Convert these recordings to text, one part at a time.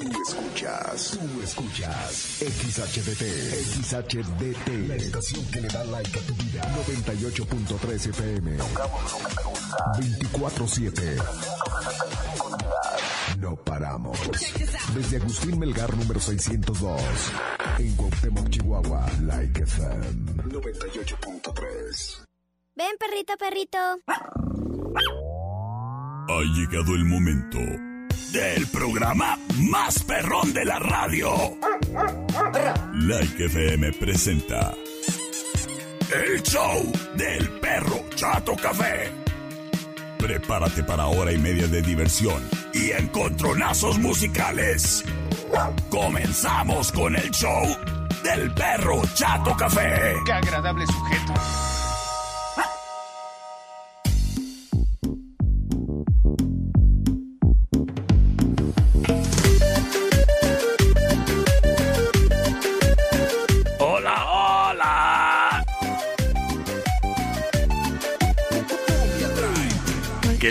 Tú escuchas, tú escuchas XHDT, XHDT, la estación que le da like a tu vida. 98.3 FM. Tocamos lo que te gusta. 24-7. No paramos. Desde Agustín Melgar número 602. En Cuauhtémoc, Chihuahua. Like FM 98.3. Ven, perrito, perrito. Ha llegado el momento del programa más perrón de la radio. Like FM presenta el show del perro Chato Café. Prepárate para hora y media de diversión y encontronazos musicales. Comenzamos con el show del perro Chato Café. Qué agradable sujeto.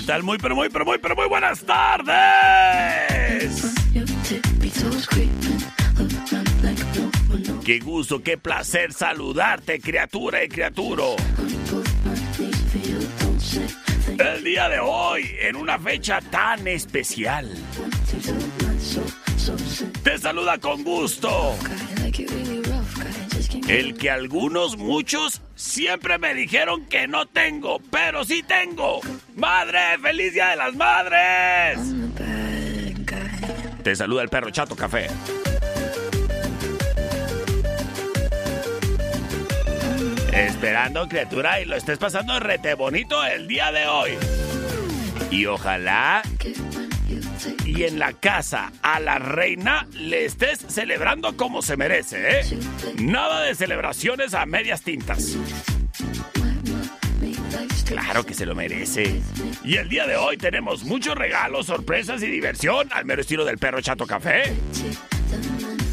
¿Qué tal? Muy, pero muy, pero muy, pero muy buenas tardes. Qué gusto, qué placer saludarte, criatura y criaturo. El día de hoy, en una fecha tan especial. Te saluda con gusto. El que algunos, muchos, siempre me dijeron que no tengo, pero sí tengo. ¡Madre! ¡Feliz Día de las Madres! Te saluda el perro Chato Café. Esperando, criatura, y lo estés pasando rete bonito el día de hoy. Y ojalá y en la casa a la reina le estés celebrando como se merece, ¿eh? Nada de celebraciones a medias tintas. Claro que se lo merece. Y el día de hoy tenemos muchos regalos, sorpresas y diversión al mero estilo del perro Chato Café.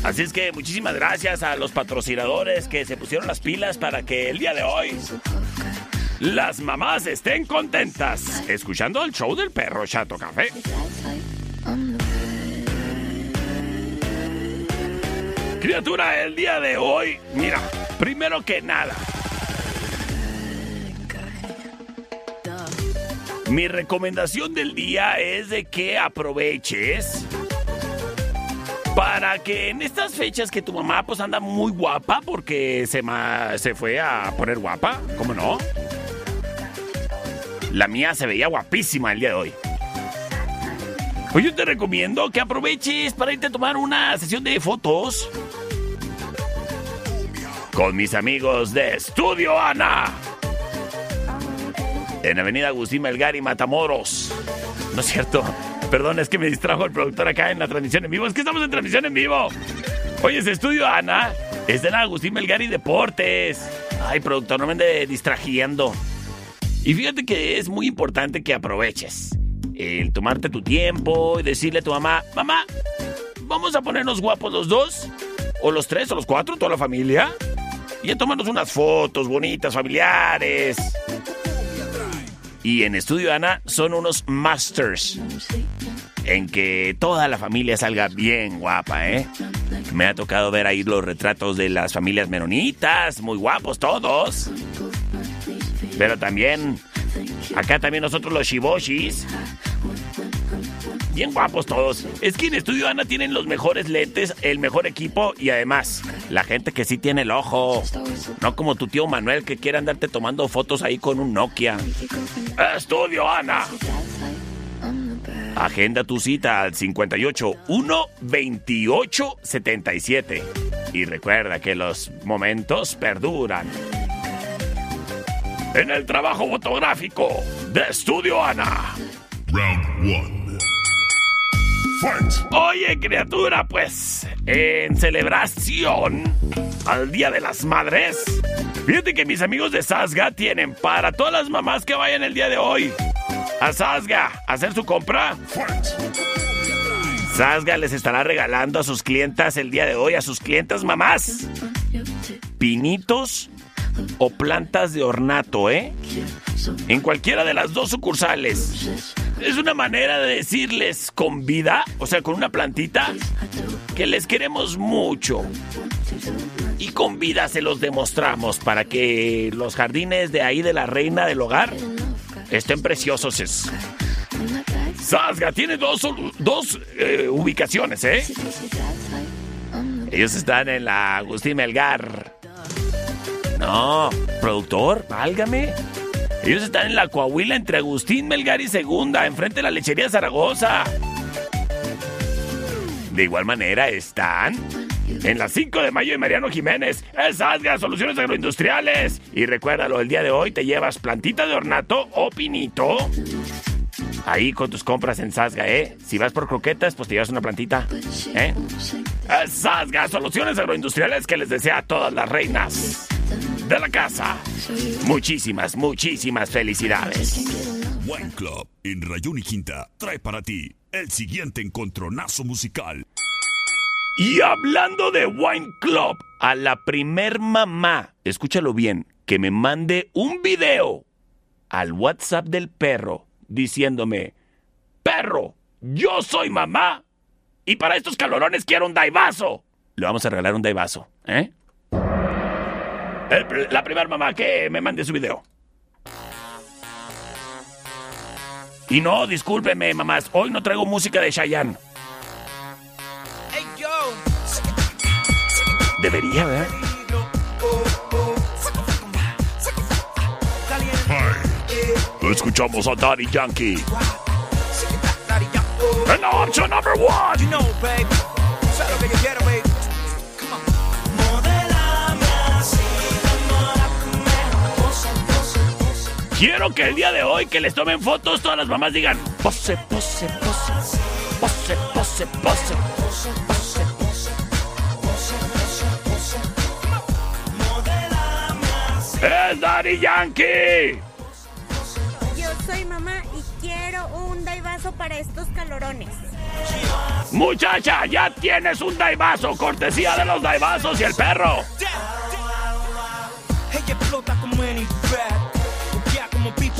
Así es que muchísimas gracias a los patrocinadores que se pusieron las pilas para que el día de hoy las mamás estén contentas escuchando el show del perro Chato Café. Criatura, el día de hoy, mira, primero que nada, mi recomendación del día es de que aproveches para que en estas fechas que tu mamá pues anda muy guapa porque se, ma- se fue a poner guapa, ¿cómo no? La mía se veía guapísima el día de hoy. Pues yo te recomiendo que aproveches para irte a tomar una sesión de fotos con mis amigos de Estudio Ana. En Avenida Agustín Melgar y Matamoros. No es cierto. Perdón, es que me distrajo el productor acá en la transmisión en vivo. Es que estamos en transmisión en vivo. Oye, ese Estudio Ana es de la Agustín Melgar y Deportes. Ay, productor, no me ande distrayendo. Y fíjate que es muy importante que aproveches el tomarte tu tiempo y decirle a tu mamá, mamá, vamos a ponernos guapos los dos, o los tres, o los cuatro, toda la familia, y a tomarnos unas fotos bonitas, familiares. Y en Estudio Ana son unos masters en que toda la familia salga bien guapa, ¿eh? Me ha tocado ver ahí los retratos de las familias menonitas, muy guapos todos. Pero también, acá también nosotros los shiboshis. Bien guapos todos. Es que en Estudio Ana tienen los mejores lentes, el mejor equipo y además, la gente que sí tiene el ojo. No como tu tío Manuel que quiere andarte tomando fotos ahí con un Nokia. Estudio Ana. Agenda tu cita al 58 1 28 77. Y recuerda que los momentos perduran. En el trabajo fotográfico de Estudio Ana. Round one. Fight! Oye, criatura, pues, en celebración al Día de las Madres, fíjate que mis amigos de Sasga tienen para todas las mamás que vayan el día de hoy a Sasga a hacer su compra. Fight! Sasga les estará regalando a sus clientas el día de hoy, a sus clientas mamás, pinitos o plantas de ornato, ¿eh? En cualquiera de las dos sucursales. es una manera de decirles con vida, o sea, con una plantita, que les queremos mucho. Y con vida se los demostramos para que los jardines de ahí de la reina del hogar estén preciosos. Es. Sasga tiene dos, dos eh, ubicaciones, ¿eh? Ellos están en la Agustín Melgar. No, productor, válgame. Ellos están en la Coahuila entre Agustín Melgar y Segunda, enfrente de la lechería Zaragoza. De igual manera están en las 5 de mayo y Mariano Jiménez. Es Asga Soluciones Agroindustriales. Y recuérdalo, el día de hoy te llevas plantita de ornato o pinito. Ahí con tus compras en Sasga, ¿eh? Si vas por croquetas, pues te llevas una plantita, ¿eh? Es Sasga Soluciones Agroindustriales que les desea a todas las reinas de la casa. Muchísimas, muchísimas felicidades. Wine Club en Rayón y Quinta trae para ti el siguiente encontronazo musical. Y hablando de Wine Club, a la primer mamá, escúchalo bien, que me mande un video al WhatsApp del perro diciéndome, perro, yo soy mamá y para estos calorones quiero un daivazo. Le vamos a regalar un daivazo, ¿eh? El- la primera mamá que me mande su video. Y no, discúlpeme, mamás, hoy no traigo música de Chayanne. Debería, ¿verdad? Escuchamos a Daddy Yankee. En la opción number one. You know, baby. Quiero que el día de hoy que les tomen fotos todas las mamás digan pose, pose, pose, pose, pose, pose. Es Daddy Yankee. Yo soy mamá y quiero un daivazo para estos calorones. Muchacha, ya tienes un daivazo, cortesía de los daivazos y el perro.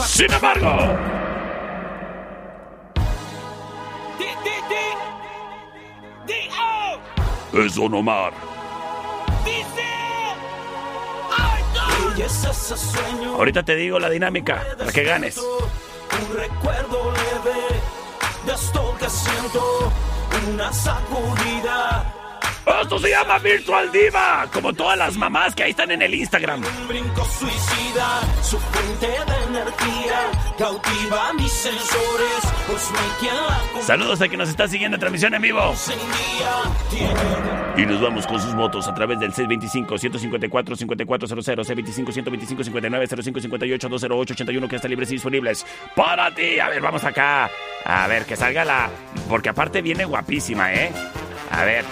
Sin embargo, es Don Omar. Ahorita te digo la dinámica para que ganes. Un recuerdo leve de esto que siento. Una sacudida. Esto se llama Virtual Diva, como todas las mamás que ahí están en el Instagram. Un brinco suicida, su fuente de energía cautiva mis sensores, pues no Saludos a quien nos está siguiendo en transmisión en vivo. Y nos vamos con sus votos a través del 625-154-5400, C25-125-59-05-58-208-81 que están libres y disponibles para ti. A ver, vamos acá. A ver, que salga la... Porque aparte viene guapísima, ¿eh? A ver.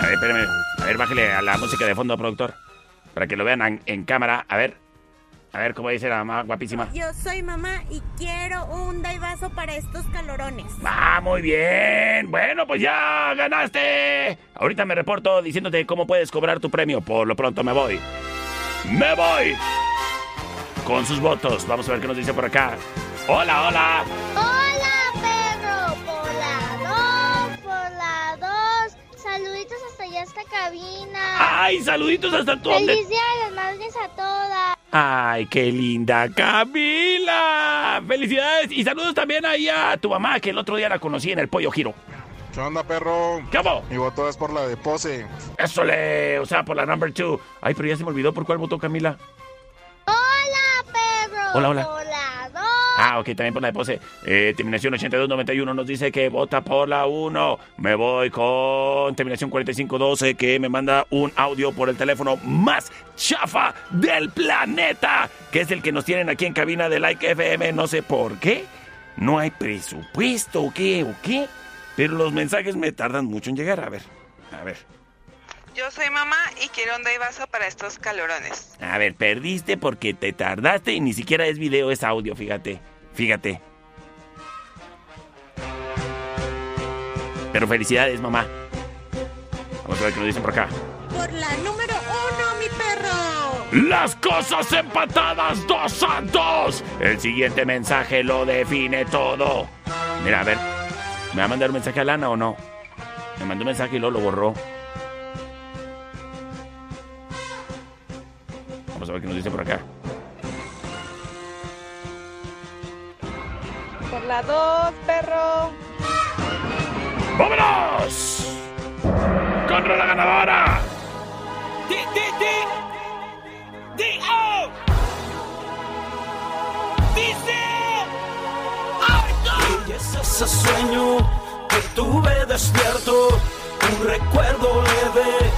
A ver, espérame. A ver, bájale a la música de fondo, productor. Para que lo vean en, en cámara. A ver. A ver cómo dice la mamá guapísima. Yo soy mamá y quiero un daivazo para estos calorones. Ah, muy bien. Bueno, pues ya ganaste. Ahorita me reporto diciéndote cómo puedes cobrar tu premio. Por lo pronto me voy. Me voy. Con sus votos. Vamos a ver qué nos dice por acá. Hola, hola. Hola, Saluditos hasta allá, esta cabina. Ay, saluditos hasta donde. Feliz día de las madres a todas. Ay, qué linda Camila. Felicidades. Y saludos también ahí a tu mamá, que el otro día la conocí en el Pollo Giro. ¿Qué onda, perro? ¿Qué hago? Mi voto es por la de pose. Eso le. O sea, por la number two. Ay, pero ya se me olvidó por cuál votó Camila. Hola, perro. Hola, hola. Por la 2. Ah, ok, también por la de pose. Eh, terminación 8291 nos dice que vota por la 1. Me voy con terminación 4512 que me manda un audio por el teléfono más chafa del planeta, que es el que nos tienen aquí en cabina de Like FM. No sé por qué. No hay presupuesto o qué o qué. Pero los mensajes me tardan mucho en llegar. A ver, a ver. Yo soy mamá y quiero un vaso para estos calorones. A ver, perdiste porque te tardaste y ni siquiera es video, es audio, fíjate. Fíjate. Pero felicidades, mamá. Vamos a ver qué nos dicen por acá. Por la número uno, mi perro. Las cosas empatadas dos a dos. El siguiente mensaje lo define todo. Mira, a ver. ¿Me va a mandar un mensaje a Lana o no? Me mandó un mensaje y luego lo borró. Vamos a ver qué nos dice por acá. Por la dos, perro. ¡Vámonos! ¡Contra la ganadora! Di, di, di. Di, oh. Dice. Ay, no. Y es ese sueño que tuve despierto, un recuerdo leve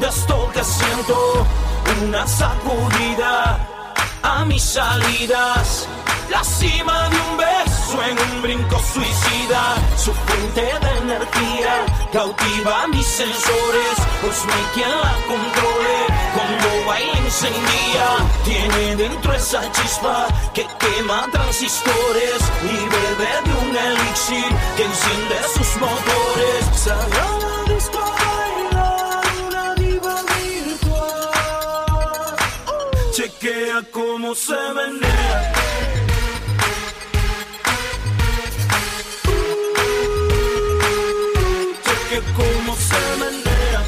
de esto que siento, una sacudida a mis salidas, la cima de un beso en un brinco suicida, su fuente de energía cautiva mis sensores, pues no hay quien la controle, cuando baila encendía, tiene dentro esa chispa que quema transistores. Y bebe de un elixir que enciende sus motores. Cómo se menea. Chequea cómo se menea.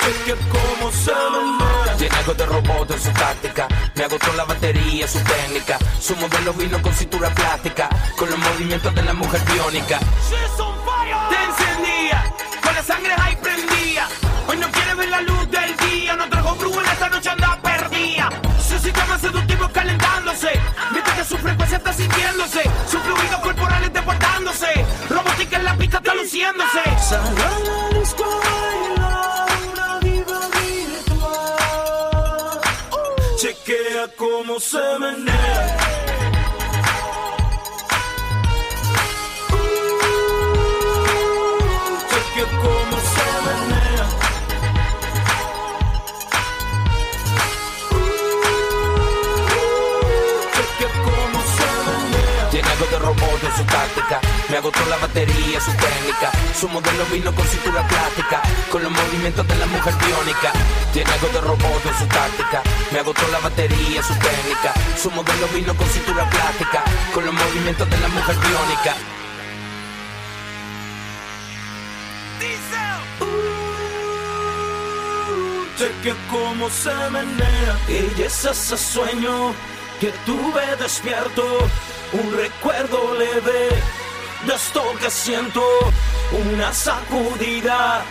Chequea cómo se menea. Tiene algo de robot en su táctica. Me agotó la batería, su técnica. Su modelo vino con cintura plástica. Con los movimientos de la mujer biónica. She's on fire. Te encendía, con la sangre ahí cómo se la batería, su técnica. Su modelo vino con cintura plástica. Con los movimientos de la mujer biónica. Tiene algo de robot en su táctica. Me agotó la batería, su técnica. Su modelo vino con cintura plástica. Con los movimientos de la mujer biónica. Cheque cómo se menea y es ese sueño que tuve despierto, un recuerdo leve de esto que siento, una sacudida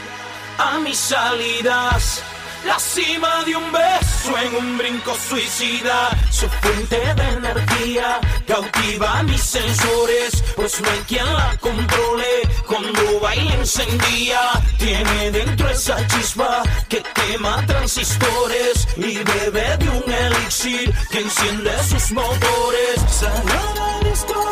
a mis salidas. La cima de un beso en un brinco suicida, su fuente de energía cautiva mis sensores, pues no hay quien la controle. Cuando baila encendía, tiene dentro esa chispa que quema transistores y bebe de un elixir que enciende sus motores. Disco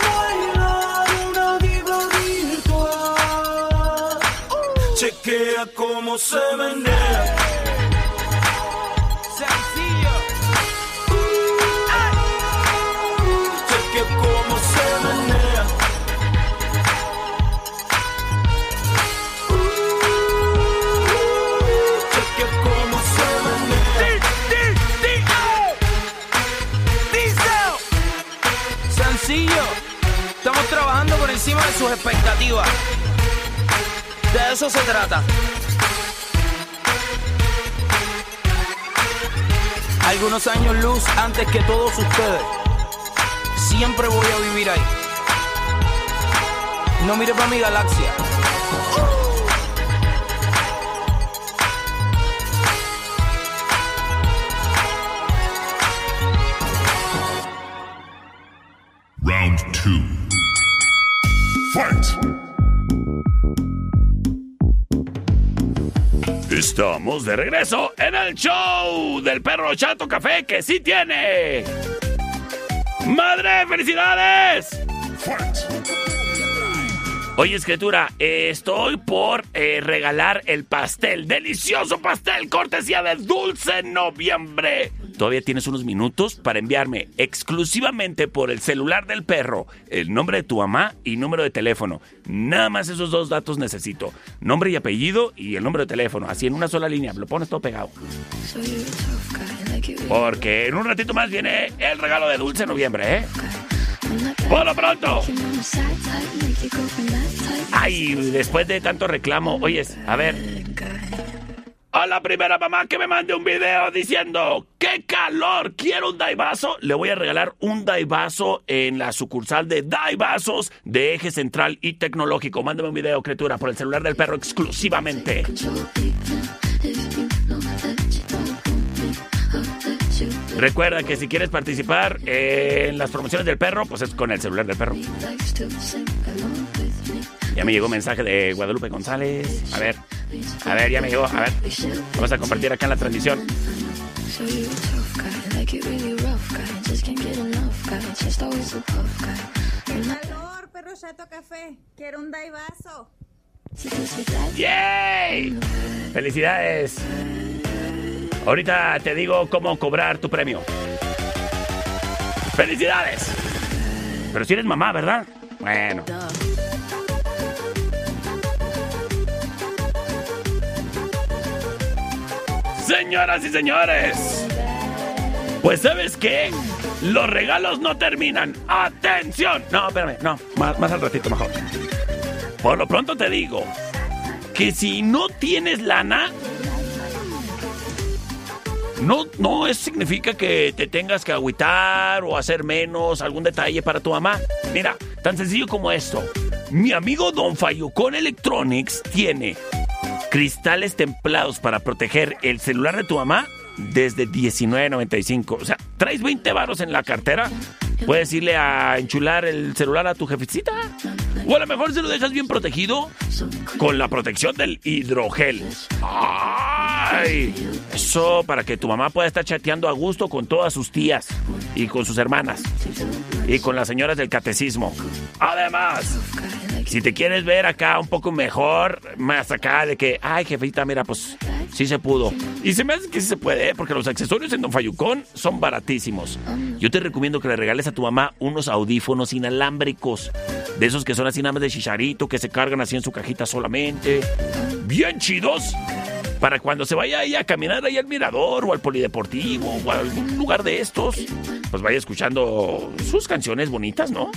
Chequea cómo se menea. Sencillo. Chequea cómo se menea. Chequea cómo se menea. Sencillo. Estamos trabajando por encima de sus expectativas. Eso se trata. Algunos años luz antes que todos ustedes. Siempre voy a vivir ahí. No mire para mi galaxia. Estamos de regreso en el show del perro Chato Café que sí tiene. ¡Madre, felicidades! Oye, escritura, eh, estoy por eh, regalar el pastel, delicioso pastel, cortesía de Dulce Noviembre. Todavía tienes unos minutos para enviarme exclusivamente por el celular del perro el nombre de tu mamá y número de teléfono. Nada más esos dos datos necesito. Nombre y apellido y el número de teléfono. Así en una sola línea. Lo pones todo pegado. Porque en un ratito más viene el regalo de Dulce Noviembre, ¿eh? ¡Por lo pronto! Ay, después de tanto reclamo, oyes, a ver. A la primera mamá que me mande un video diciendo ¡Qué calor! ¡Quiero un daivaso! Le voy a regalar un daivaso en la sucursal de Daivasos de Eje Central y Tecnológico. Mándame un video, criatura, por el celular del perro exclusivamente. Recuerda que si quieres participar en las promociones del perro, pues es con el celular del perro. Ya me llegó mensaje de Guadalupe González. A ver, a ver, ya me llegó. A ver, vamos a compartir acá en la transmisión. Calor, perro chato café. Quiero un daivaso. ¡Yay! ¡Felicidades! Ahorita te digo cómo cobrar tu premio. ¡Felicidades! Pero si eres mamá, ¿verdad? Bueno. Señoras y señores, pues ¿sabes qué? Los regalos no terminan. ¡Atención! No, espérame, no, más, más al ratito mejor. Por lo pronto te digo que si no tienes lana, no, no significa que te tengas que agüitar o hacer menos algún detalle para tu mamá. Mira, tan sencillo como esto. Mi amigo Don Fayucón Electronics tiene cristales templados para proteger el celular de tu mamá desde 19.95. O sea, traes 20 varos en la cartera. Puedes irle a enchular el celular a tu jefecita. O a lo mejor se lo dejas bien protegido con la protección del hidrogel. ¡Ay! Eso para que tu mamá pueda estar chateando a gusto con todas sus tías y con sus hermanas y con las señoras del catecismo. Además, si te quieres ver acá un poco mejor, más acá de que, ay, jefita, mira, pues sí se pudo. Y se me hace que sí se puede, ¿eh? porque los accesorios en Don Fayucón son baratísimos. Yo te recomiendo que le regales a tu mamá unos audífonos inalámbricos. De esos que son así nada más de chicharito, que se cargan así en su cajita solamente. Bien chidos. Para cuando se vaya ella a caminar ahí al mirador o al polideportivo o a algún lugar de estos, pues vaya escuchando sus canciones bonitas, ¿no?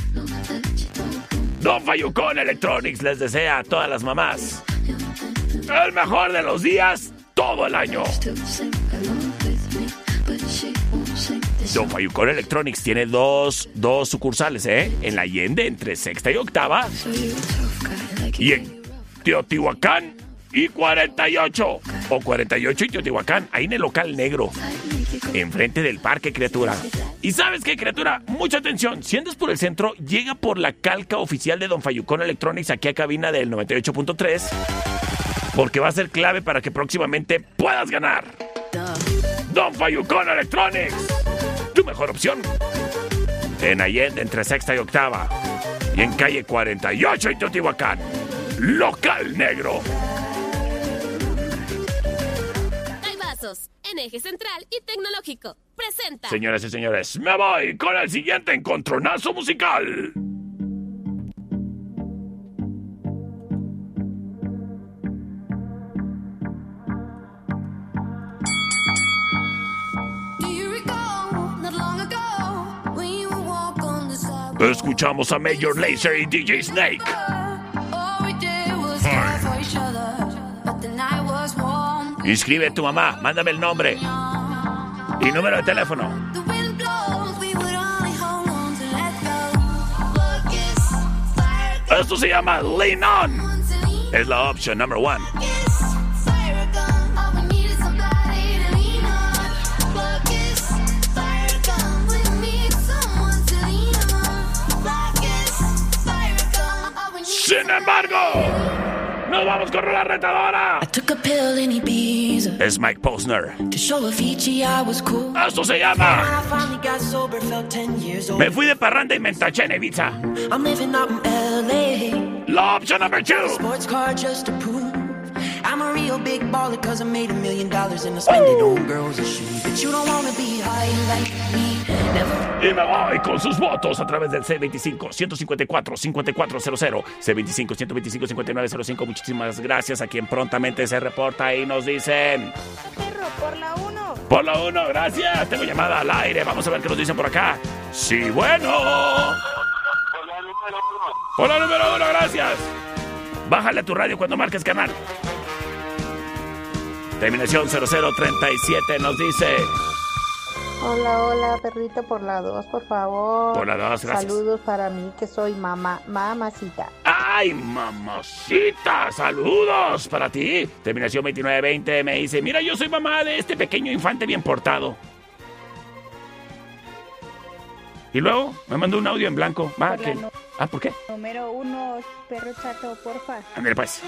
Don Fayucón Electronics les desea a todas las mamás el mejor de los días todo el año. Don Fayucón Electronics tiene dos, dos sucursales, ¿eh? En la Allende, entre sexta y octava. Y en Teotihuacán y 48. O 48 y Teotihuacán, ahí en el local negro. Enfrente del parque, criatura. Y sabes qué, criatura, mucha atención. Si andas por el centro, llega por la calca oficial de Don Fayucón Electronics aquí a cabina del 98.3. Porque va a ser clave para que próximamente puedas ganar. Don Fayucón Electronics. Mejor opción. En Allende, entre sexta y octava. Y en calle 48 y Teotihuacán. Local negro. Hay vasos en eje central y tecnológico. Presenta. Señoras y señores, me voy con el siguiente encontronazo musical. Escuchamos a Major Lazer y DJ Snake. Inscribe a tu mamá, mándame el nombre y número de teléfono. Esto se llama Lean On. Es la opción number one. Sin embargo, ¡Nos vamos con la retadora! Es Mike Posner. Esto se llama. Me fui de parranda y me entaché en Ibiza. La opción número 2. I'm a real big baller cause I made a million dollars and I spend it on girls and shoes. But you don't wanna be high like me. Never. Y me voy con sus votos a través del C25-154-5400, C25-125-5905. Muchísimas gracias a quien prontamente se reporta y nos dicen... Perro, por la 1. Por la 1, gracias. Tengo llamada al aire. Vamos a ver qué nos dicen por acá. Sí, bueno. Por la número 1, gracias. Bájale a tu radio cuando marques canal. Terminación 0037 nos dice... Hola, hola, perrito por la 2, por favor. Por la 2, gracias. Saludos para mí que soy mamá, mamacita. ¡Ay, mamacita! ¡Saludos para ti! Terminación 2920 me dice, mira, yo soy mamá de este pequeño infante bien portado. Y luego me mandó un audio en blanco. Va, Por la que- nu- Ah, ¿por qué? Número 1, perro chato, porfa. Ándale pues.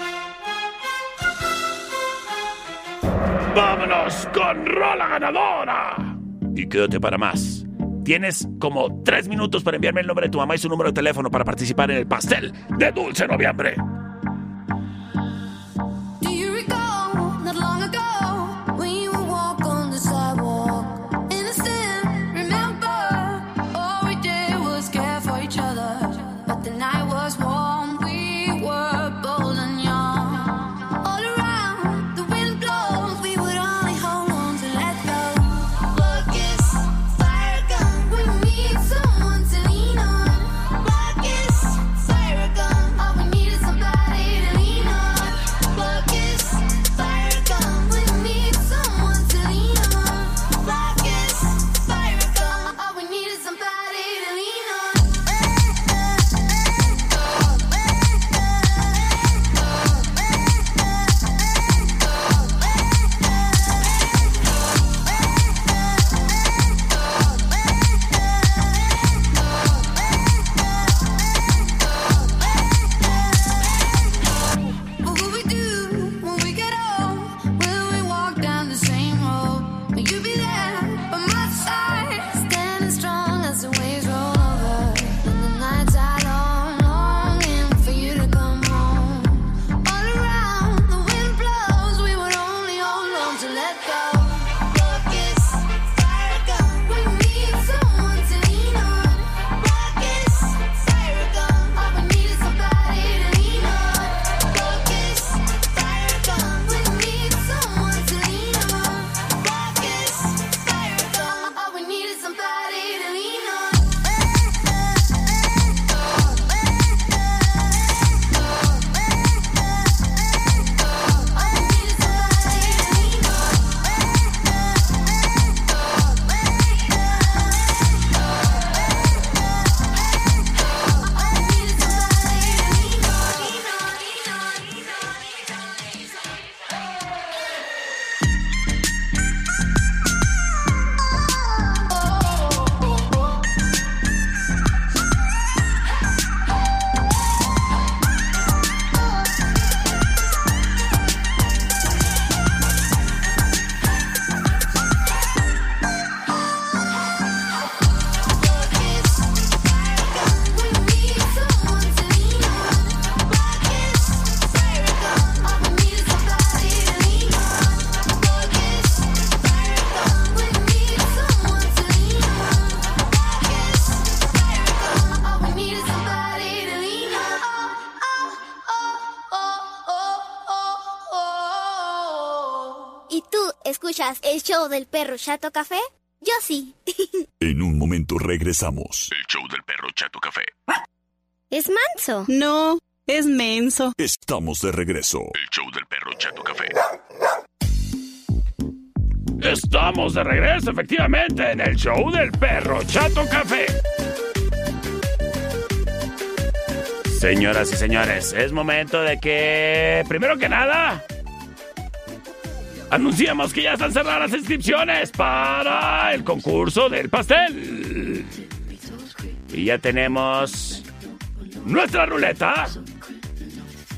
¡Vámonos con Rola Ganadora! Y quédate para más. Tienes como tres minutos para enviarme el nombre de tu mamá y su número de teléfono para participar en el pastel de Dulce Noviembre. Chato Café? Yo sí. En un momento regresamos. El show del perro Chato Café. ¿Es manso? No, es menso. Estamos de regreso. El show del perro Chato Café. Estamos de regreso, efectivamente, en el show del perro Chato Café. Señoras y señores, es momento de que, primero que nada, anunciamos que ya están cerradas las inscripciones para el concurso del pastel. Y ya tenemos nuestra ruleta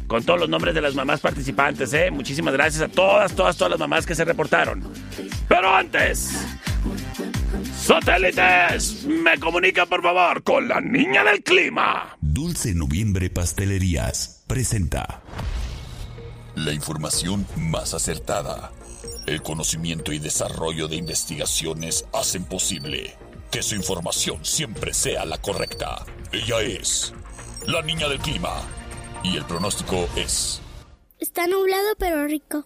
con todos los nombres de las mamás participantes, ¿eh? Muchísimas gracias a todas, todas, todas las mamás que se reportaron. Pero antes, satélites, me comunica por favor con la niña del clima. Dulce Noviembre Pastelerías presenta la información más acertada. El conocimiento y desarrollo de investigaciones hacen posible que su información siempre sea la correcta. Ella es la niña del clima y el pronóstico es Está nublado pero rico.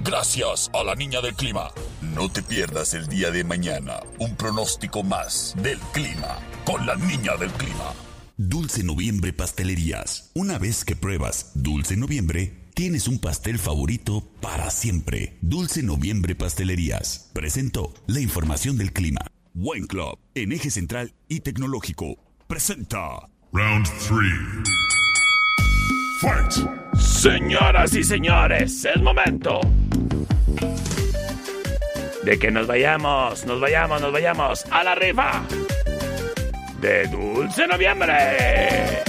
gracias a la niña del clima. No te pierdas el día de mañana un pronóstico más del clima con la niña del clima. Dulce Noviembre Pastelerías. Una vez que pruebas Dulce Noviembre, tienes un pastel favorito para siempre. Dulce Noviembre Pastelerías. Presentó la información del clima. Wine Club, en eje central y tecnológico. Presenta. Round 3. Fight. Señoras y señores, es momento de que nos vayamos, nos vayamos, nos vayamos a la rifa de Dulce Noviembre.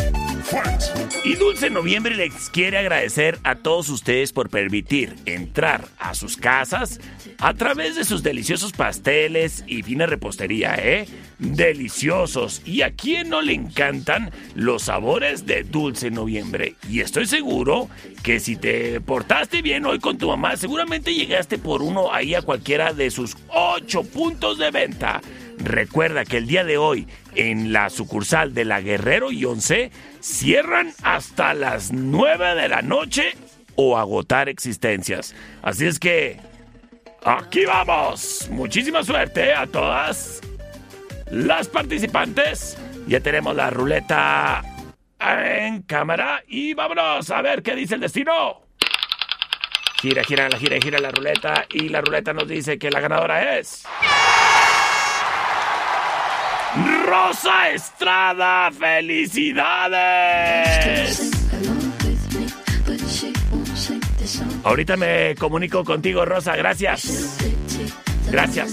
Y Dulce Noviembre les quiere agradecer a todos ustedes por permitir entrar a sus casas a través de sus deliciosos pasteles y fina repostería, ¿eh? Deliciosos. ¿Y a quién no le encantan los sabores de Dulce Noviembre? Y estoy seguro que si te portaste bien hoy con tu mamá, seguramente llegaste por uno ahí a cualquiera de sus ocho puntos de venta. Recuerda que el día de hoy en la sucursal de la Guerrero y Once cierran hasta las 9 de la noche o agotar existencias. Así es que aquí vamos. Muchísima suerte a todas las participantes. Ya tenemos la ruleta en cámara y vámonos a ver qué dice el destino. Gira, gira, la gira, gira la ruleta y la ruleta nos dice que la ganadora es... Rosa Estrada, felicidades. Ahorita me comunico contigo, Rosa, gracias. Gracias.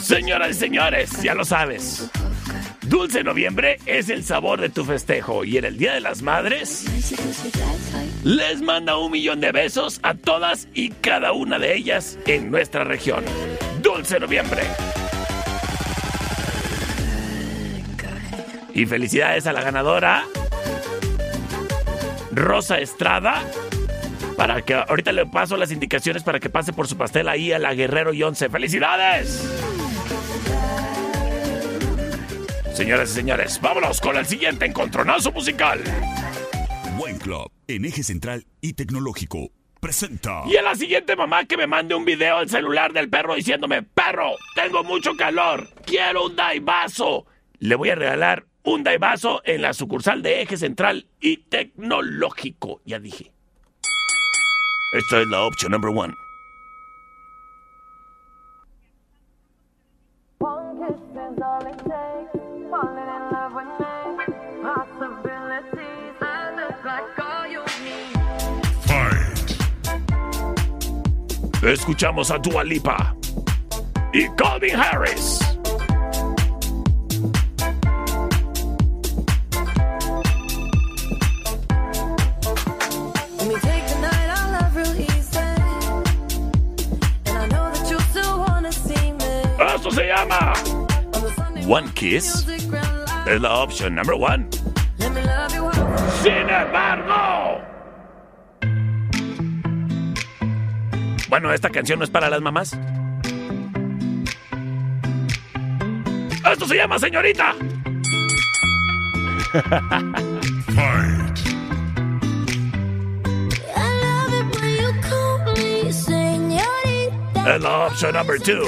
Señoras y señores, ya lo sabes. Dulce Noviembre es el sabor de tu festejo y en el Día de las Madres les manda un millón de besos a todas y cada una de ellas en nuestra región. Dulce Noviembre. Y felicidades a la ganadora, Rosa Estrada. Para que ahorita le paso las indicaciones para que pase por su pastel ahí a la Guerrero y Once. ¡Felicidades! Señoras y señores, vámonos con el siguiente encontronazo musical. Wine Club, en eje central y tecnológico. Presenta. Y a la siguiente mamá que me mande un video al celular del perro diciéndome, perro, tengo mucho calor, quiero un daivazo. Le voy a regalar un daivazo en la sucursal de eje central y tecnológico. Ya dije. Esta es la opción number one. Escuchamos a Dua Lipa y Calvin Harris. Llama One Kiss. Es la opción number one. Sin embargo. Bueno, esta canción no es para las mamás. Esto se llama señorita. Es la opción number two.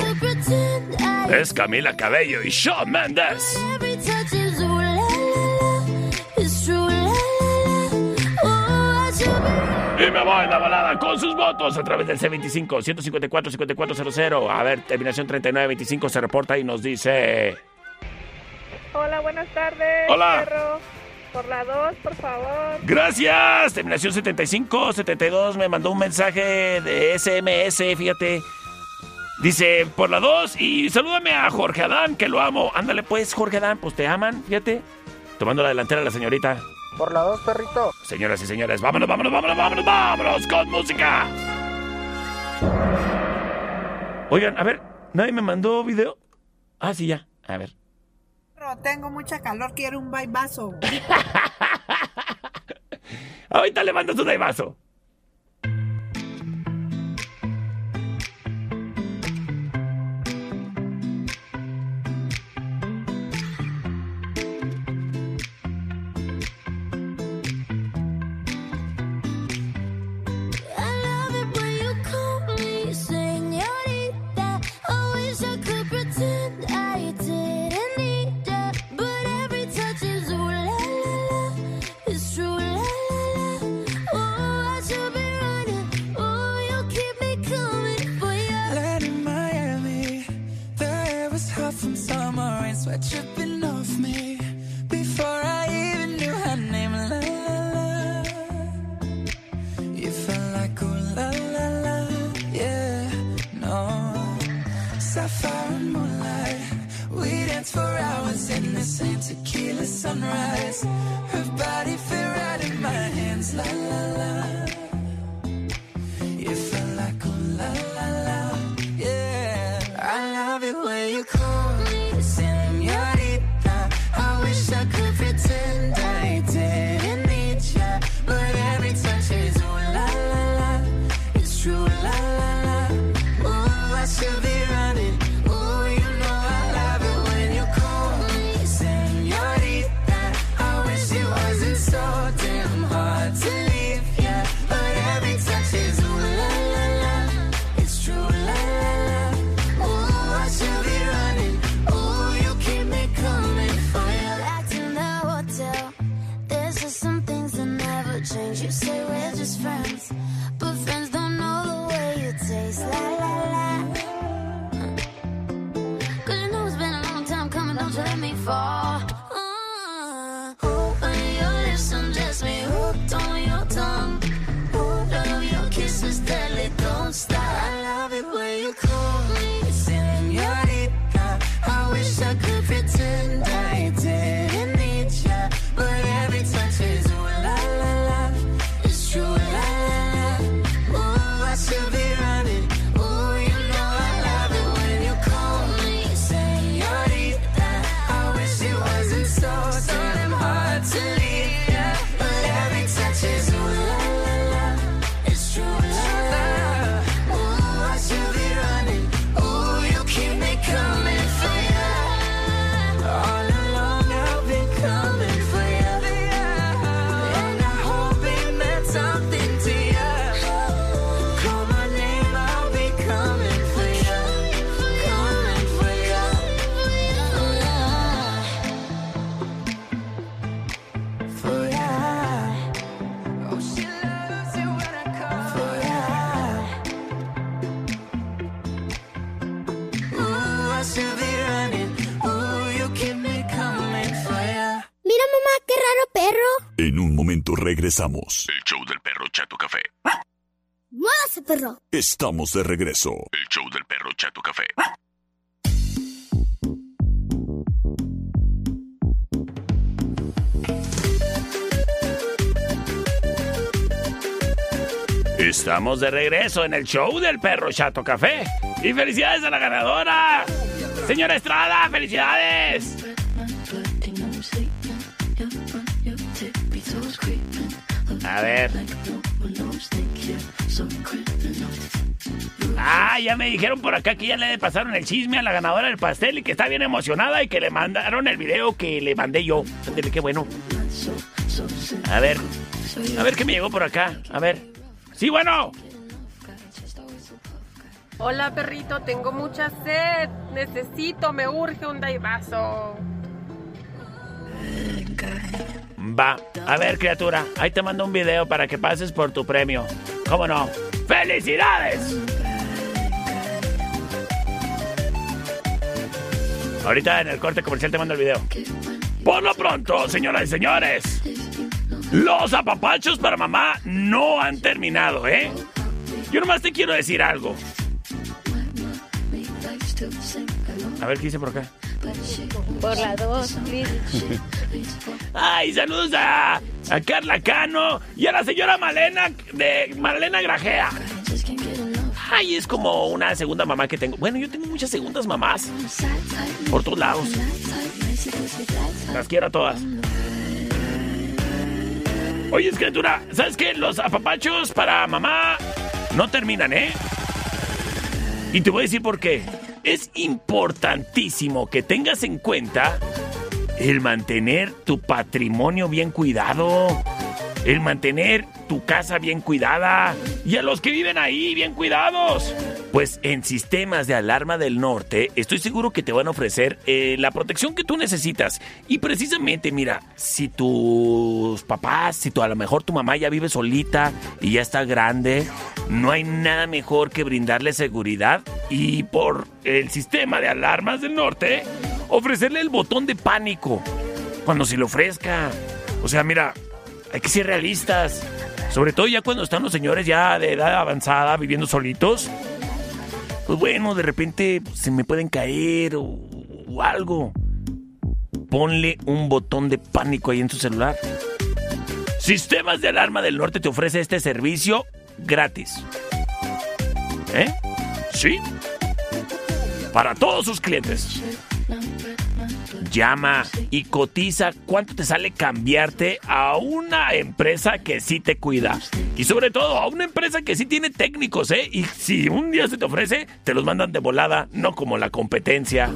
Es Camila Cabello y Shawn Mendes. Y me voy la balada con sus votos a través del C25 154 5400. A ver, terminación 3925 se reporta y nos dice. Hola, buenas tardes. Hola. perro. Por la 2, por favor. Gracias. Terminación 75 72 me mandó un mensaje de SMS, fíjate. Dice, por la 2 y salúdame a Jorge Adán, que lo amo. Ándale pues, Jorge Adán, pues te aman, fíjate. Tomando la delantera la señorita. Por la dos, perrito. Señoras y señores, vámonos, vámonos, vámonos, vámonos, vámonos con música. Oigan, a ver, ¿nadie me mandó video? Ah, sí, ya. A ver. Tengo mucha calor, quiero un baibazo. Ahorita le mando su daivazo. Regresamos. El show del perro Chato Café. Muévase, perro. Estamos de regreso. El show del perro Chato Café. Estamos de regreso en el show del perro Chato Café. Y felicidades a la ganadora. Señora Estrada, felicidades. A ver. Ah, ya me dijeron por acá que ya le pasaron el chisme a la ganadora del pastel y que está bien emocionada y que le mandaron el video que le mandé yo. Ándele, qué bueno. A ver. A ver qué me llegó por acá. A ver. Sí, bueno. Hola perrito, tengo mucha sed. Necesito, me urge un daivazo. Va. A ver, criatura. Ahí te mando un video para que pases por tu premio. ¿Cómo no? ¡Felicidades! Ahorita en el corte comercial te mando el video. Por lo pronto, señoras y señores, los apapachos para mamá no han terminado, ¿eh? Yo nomás te quiero decir algo. A ver qué dice por acá. Por la dos, please. Ay, saludos a, a Carla Cano y a la señora Malena de Malena Grajea. Ay, es como una segunda mamá que tengo. Bueno, yo tengo muchas segundas mamás. Por todos lados. Las quiero a todas. Oye, criatura, ¿sabes qué? Los apapachos para mamá no terminan, ¿eh? Y te voy a decir por qué. Es importantísimo que tengas en cuenta el mantener tu patrimonio bien cuidado. El mantener tu casa bien cuidada. Y a los que viven ahí bien cuidados. Pues en sistemas de alarma del norte estoy seguro que te van a ofrecer eh, la protección que tú necesitas. Y precisamente, mira, si tus papás, si tú, a lo mejor tu mamá ya vive solita y ya está grande, no hay nada mejor que brindarle seguridad y por el sistema de alarmas del norte, ofrecerle el botón de pánico cuando se le ofrezca. O sea, mira, hay que ser realistas. Sobre todo ya cuando están los señores ya de edad avanzada viviendo solitos. Pues bueno, de repente se me pueden caer o, algo. Ponle un botón de pánico ahí en tu celular. Sistemas de alarma del norte te ofrece este servicio gratis. ¿Eh? Sí. Para todos sus clientes. Llama y cotiza cuánto te sale cambiarte a una empresa que sí te cuida. Y sobre todo a una empresa que sí tiene técnicos, ¿eh? Y si un día se te ofrece, te los mandan de volada, no como la competencia.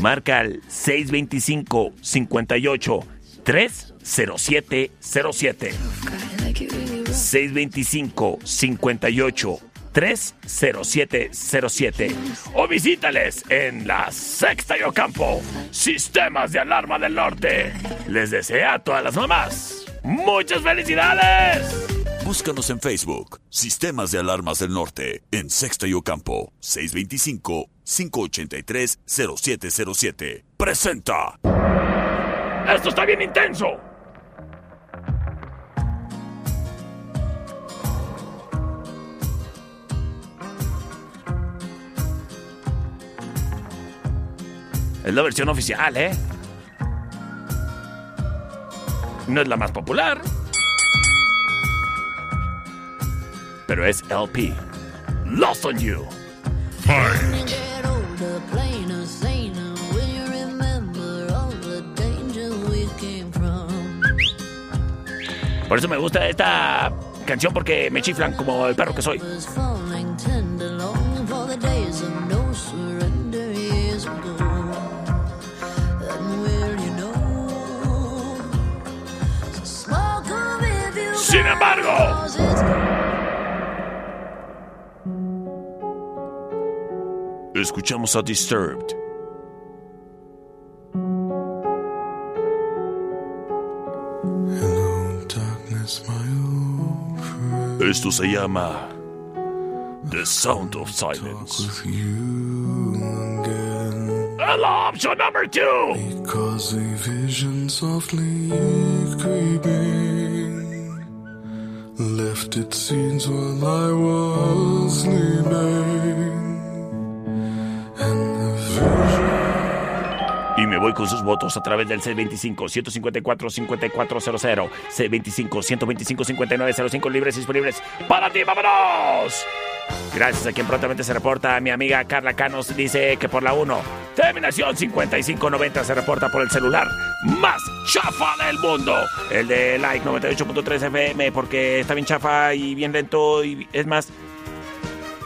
Marca al 625 58 30707. 625 58 30707 o visítales en la Sexta y Ocampo, Sistemas de Alarma del Norte. Les desea a todas las mamás muchas felicidades. Búscanos en Facebook, Sistemas de Alarmas del Norte, en Sexto y Ocampo, 625-583-0707. Presenta. Esto está bien intenso. Es la versión oficial, ¿eh? No es la más popular. Pero es LP. Lost on You. Por eso me gusta esta canción porque me chiflan como el perro que soy. Sin embargo, escuchamos a Disturbed. Esto se llama The Sound of Silence. El option number two. Because a vision softly its scenes while I was sleeping. Y me voy con sus votos a través del C25-154-5400, C25-125-5905 libres y disponibles para ti. ¡Vámonos! Gracias a quien prontamente se reporta, mi amiga Carla Canos dice que por la 1, terminación 5590 se reporta por el celular más chafa del mundo. El de Like 98.3 FM, porque está bien chafa y bien lento y es más,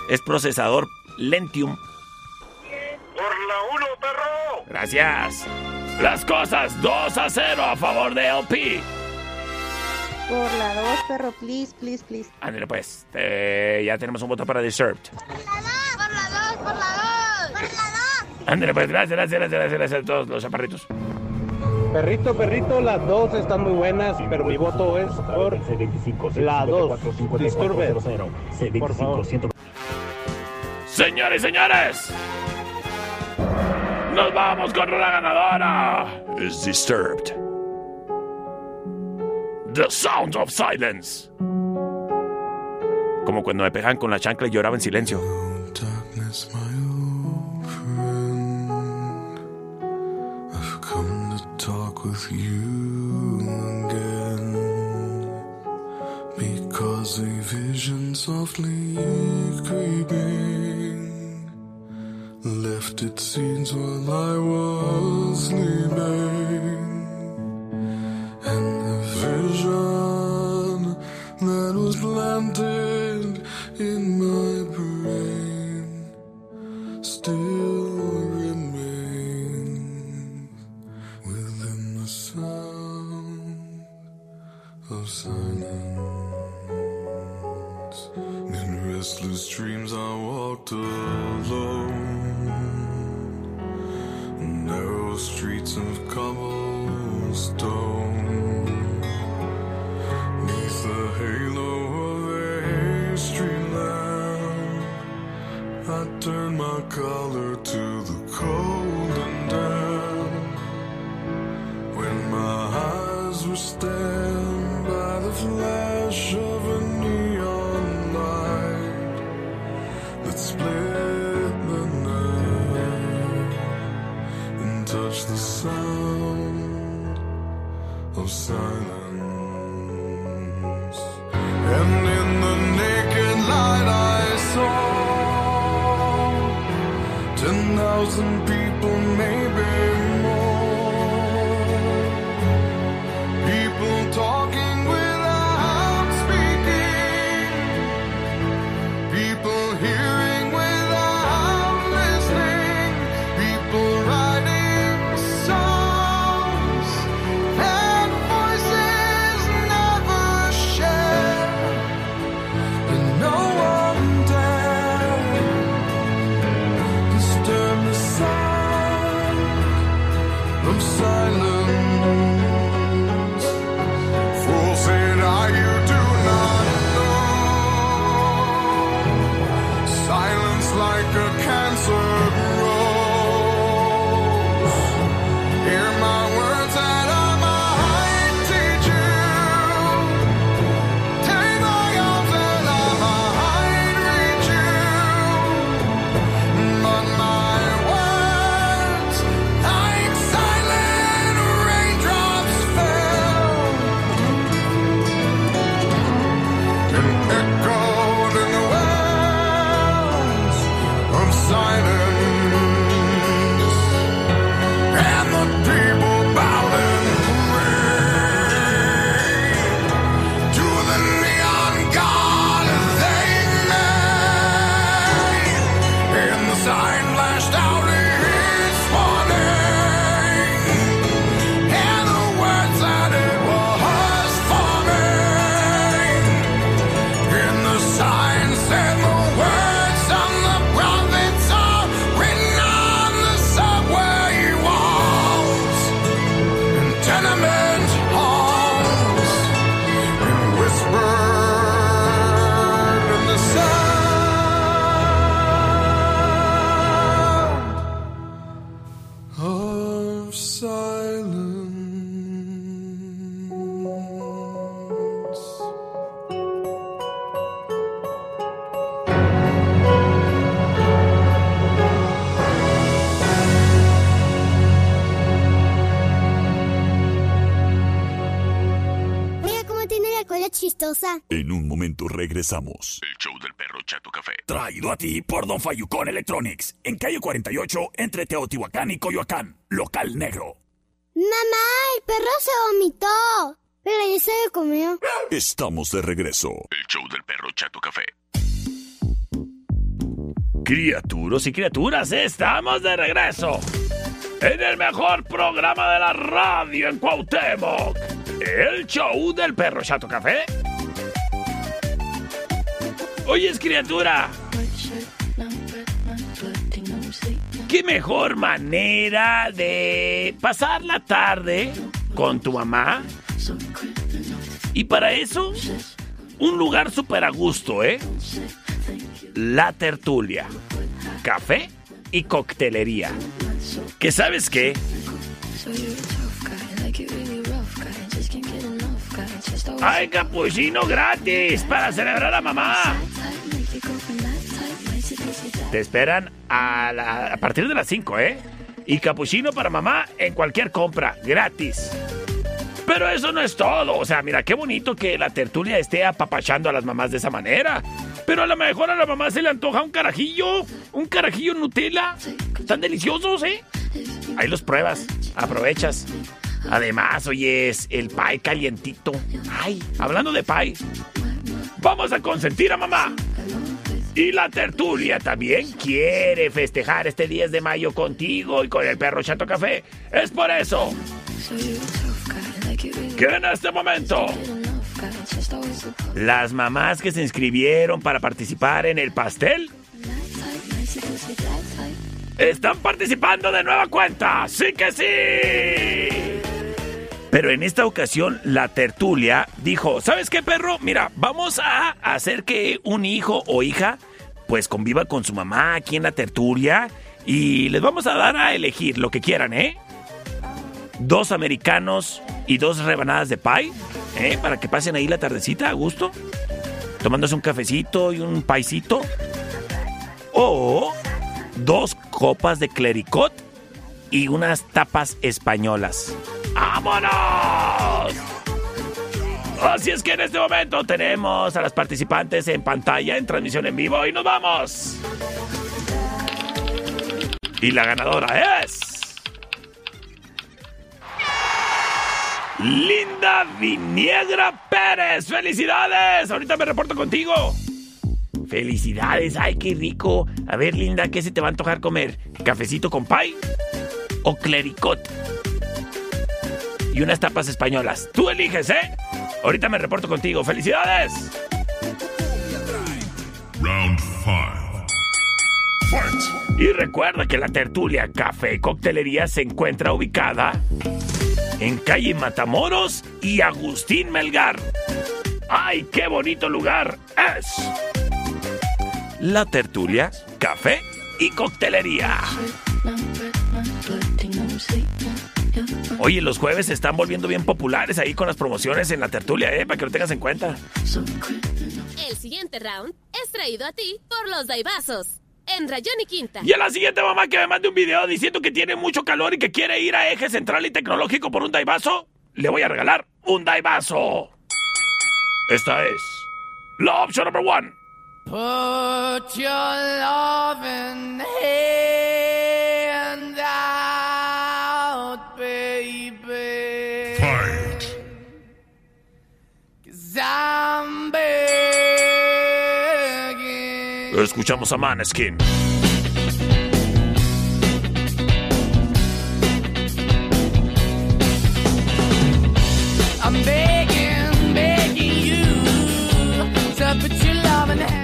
es procesador Lentium. Por la 1, perro. Gracias. Las cosas 2 a 0 a favor de LP. Por la dos, perro, please, please, please. Ándale pues, eh, ya tenemos un voto para Disturbed. Por la dos, por la dos. Por la dos. Ándale pues, gracias, gracias, gracias, gracias, gracias a todos los chaparritos. Perrito, perrito, las dos están muy buenas, pero mi voto es por la dos. Disturbed. Por favor. Señores y señores, nos vamos con la ganadora. Es Disturbed. The Sound of Silence. Como cuando me pegaban con la chancla y lloraba en silencio. With you again. Because a vision softly creeping left its seeds while I was sleeping. And the vision that was planted and En un momento regresamos. El show del perro Chato Café. Traído a ti por Don Fayucón Electronics. En calle 48, entre Teotihuacán y Coyoacán. Local negro. Mamá, el perro se vomitó. Pero ya se lo comió. Estamos de regreso. El show del perro Chato Café. Criaturos y criaturas, estamos de regreso. En el mejor programa de la radio en Cuauhtémoc. El show del perro Chato Café. Oyes, criatura. ¿Qué mejor manera de pasar la tarde con tu mamá? Y para eso, un lugar súper a gusto, ¿eh? La tertulia. Café y coctelería. ¿Que sabes qué? ¡Hay capuchino gratis para celebrar a mamá! Te esperan a, partir de las 5, ¿eh? y capuchino para mamá en cualquier compra, gratis. Pero eso no es todo. O sea, mira, qué bonito que la tertulia esté apapachando a las mamás de esa manera. Pero a lo mejor a la mamá se le antoja un carajillo, un carajillo Nutella. Están deliciosos, ¿eh? Ahí los pruebas, aprovechas. Además, oye, es el pie calientito. Ay, hablando de pie, vamos a consentir a mamá. Y la tertulia también quiere festejar este 10 de mayo contigo y con el perro Chato Café. Es por eso que en este momento las mamás que se inscribieron para participar en el pastel están participando de nueva cuenta. ¡Sí que sí! Pero en esta ocasión la tertulia dijo, ¿sabes qué perro? Mira, vamos a hacer que un hijo o hija pues conviva con su mamá aquí en la tertulia y les vamos a dar a elegir lo que quieran, ¿eh? Dos americanos y dos rebanadas de pie, ¿eh? Para que pasen ahí la tardecita a gusto, tomándose un cafecito y un paisito. O dos copas de clericot y unas tapas españolas. ¡Vámonos! Así es que en este momento tenemos a las participantes en pantalla en transmisión en vivo y nos vamos. Y la ganadora es... Linda Viniegra Pérez. ¡Felicidades! Ahorita me reporto contigo. Felicidades, ay, qué rico. A ver, Linda, ¿qué se te va a antojar comer? ¿Cafecito con pie? ¿O clericot? Y unas tapas españolas. Tú eliges, ¿eh? Ahorita me reporto contigo. ¡Felicidades! Round 5. Y recuerda que la tertulia Café y Coctelería se encuentra ubicada en calle Matamoros y Agustín Melgar. ¡Ay, qué bonito lugar es! La tertulia Café y Coctelería. Oye, los jueves se están volviendo bien populares ahí con las promociones en la tertulia, ¿eh? Para que lo tengas en cuenta. El siguiente round es traído a ti por los Daibazos. En Rayón y Quinta. Y a la siguiente mamá que me mande un video diciendo que tiene mucho calor y que quiere ir a Eje Central y Tecnológico por un daivazo, le voy a regalar un daivazo. Esta es la opción number one. Put your loving hand Escuchamos a Maneskin.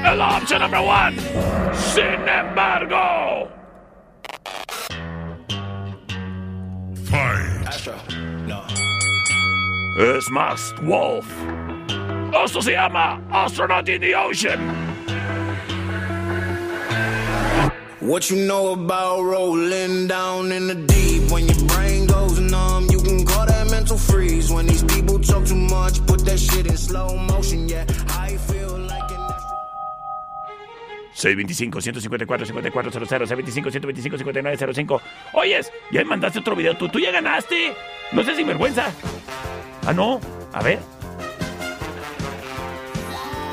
El option number one. Sin embargo. Fight. Astro, no. Es Masked Wolf. Esto se llama Astronaut in the Ocean. What you know about rolling down in the deep? When your brain goes numb, you can call that mental freeze. When these people talk too much, put that shit in slow motion. Yeah, I feel like an 625-154-5400, 625-125-5905. Oyes, ya me mandaste otro video. Tú, tú ya ganaste. No sé si vergüenza. Ah, no. A ver.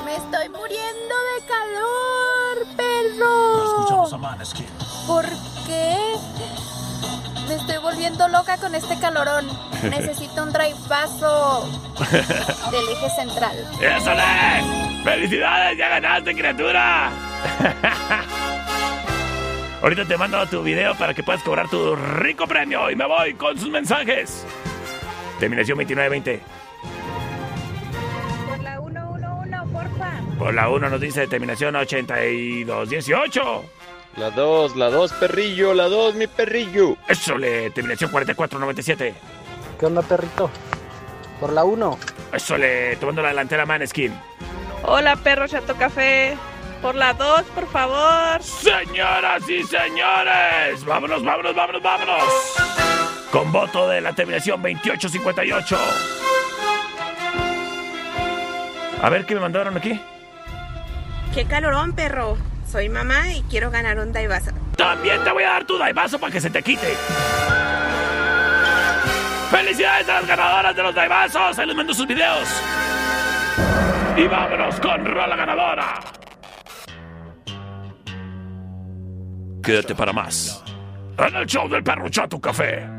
Me estoy muriendo de calor, perro. ¿Por qué? Me estoy volviendo loca con este calorón. Necesito un driveazo del eje central. ¡Eso es! ¡Felicidades! ¡Ya ganaste, criatura! Ahorita te mando tu video para que puedas cobrar tu rico premio y me voy con sus mensajes. Terminación 2920. Por la 111, porfa. Por la 1 nos dice terminación 8218. La 2, la 2, perrillo, la 2, mi perrillo. Eso le, terminación 4497. ¿Qué onda, perrito? Por la 1. Eso le, tomando la delantera Maneskin. Hola, perro Chato Café. Por la 2, por favor. Señoras y señores, vámonos, vámonos, vámonos, vámonos. Con voto de la terminación 2858. A ver qué me mandaron aquí. Qué calorón, perro. Soy mamá y quiero ganar un Daivazo. también te voy a dar tu daivazo para que se te quite. ¡Felicidades a las ganadoras de los daibazos! Ahí les mando sus videos. Y vámonos con Rola Ganadora. Quédate para más. En el show del perro Chato Café.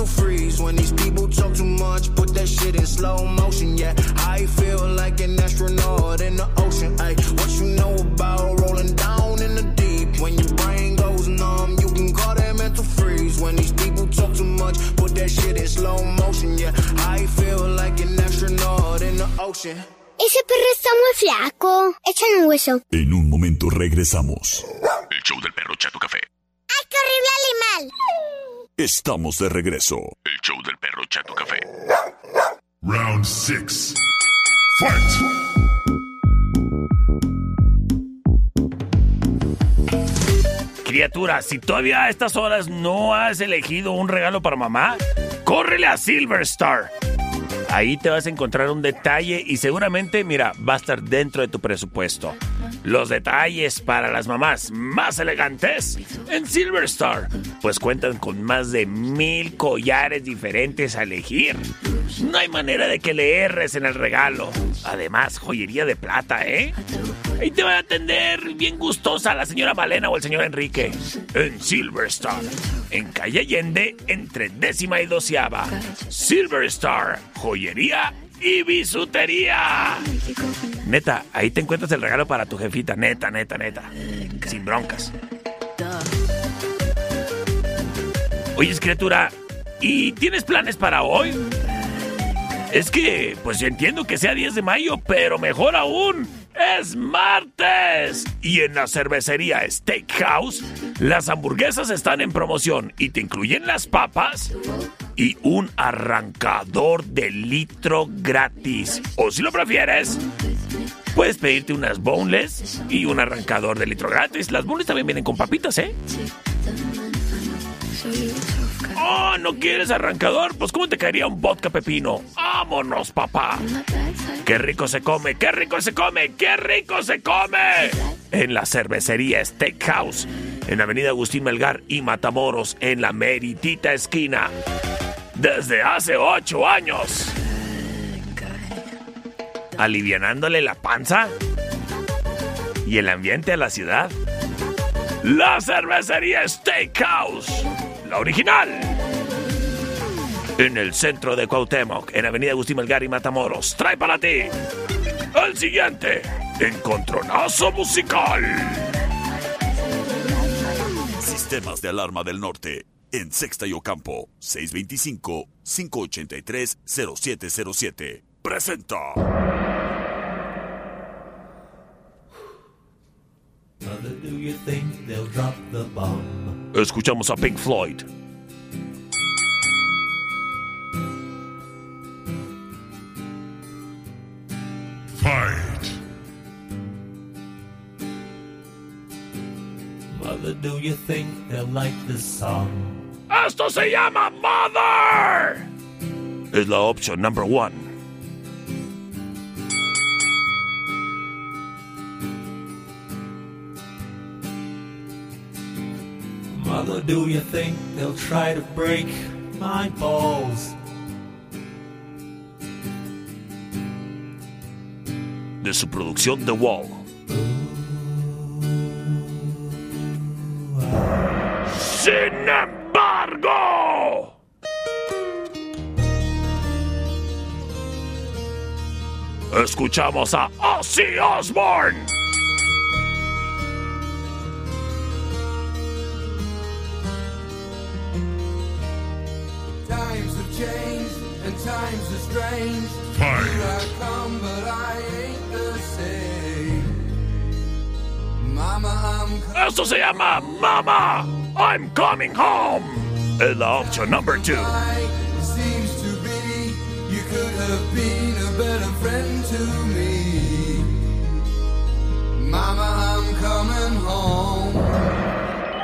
mental freeze. When these people talk too much, put that shit in slow motion. Yeah, I feel like an astronaut in the ocean. Ay, what you know about rolling down in the deep? When your brain goes numb, you can call that mental freeze. When these people talk too much, put that shit in slow motion. Yeah, I feel like an astronaut in the ocean. Ese perro está muy flaco. Échale un hueso. En un momento regresamos. El show del perro Chato Café. ¡Ay, qué horrible animal! Estamos de regreso. El show del perro Chato Café. Round 6. Fight! Criatura, si todavía a estas horas no has elegido un regalo para mamá, córrele a Silver Star. Ahí te vas a encontrar un detalle y seguramente, mira, va a estar dentro de tu presupuesto. Los detalles para las mamás más elegantes en Silver Star, pues cuentan con más de mil collares diferentes a elegir. No hay manera de que le erres en el regalo. Además, joyería de plata, ¿eh? Ahí te va a atender bien gustosa la señora Malena o el señor Enrique. En Silver Star. En calle Allende, entre décima y doceava. Silver Star. Joyería y bisutería. Neta, ahí te encuentras el regalo para tu jefita. Neta, neta, neta. Sin broncas. Oye, criatura, ¿y tienes planes para hoy? Es que, pues entiendo que sea 10 de mayo, pero mejor aún, es martes. Y en la cervecería Steakhouse, las hamburguesas están en promoción y te incluyen las papas y un arrancador de litro gratis. O si lo prefieres, puedes pedirte unas boneless y un arrancador de litro gratis. Las boneless también vienen con papitas, ¿eh? Oh, ¿no quieres arrancador? Pues ¿cómo te caería un vodka pepino? ¡Vámonos, papá! ¡Qué rico se come! ¡Qué rico se come! ¡Qué rico se come! En la cervecería Steakhouse, en Avenida Agustín Melgar y Matamoros, en la meritita esquina. Desde hace ocho años. Alivianándole la panza y el ambiente a la ciudad. La cervecería Steakhouse, la original. En el centro de Cuauhtémoc, en Avenida Agustín Melgar Matamoros. Trae para ti el siguiente encontronazo musical. Sistemas de alarma del norte en Sexta y Ocampo, 625-583-0707. Presenta. Escuchamos a Pink Floyd. Fight. Mother, do you think they'll like this song? ¡Esto se llama Mother! Es la opción number one. Mother, do you think they'll try to break my balls? De su producción The Wall. Ah. Sin embargo. Escuchamos a Ozzy Osbourne. Times have changed and times are strange. Fine. Here I come, but I ain't the same. Mama, I'm coming. Esto se llama Mama. I'm coming home. Es la opción number two.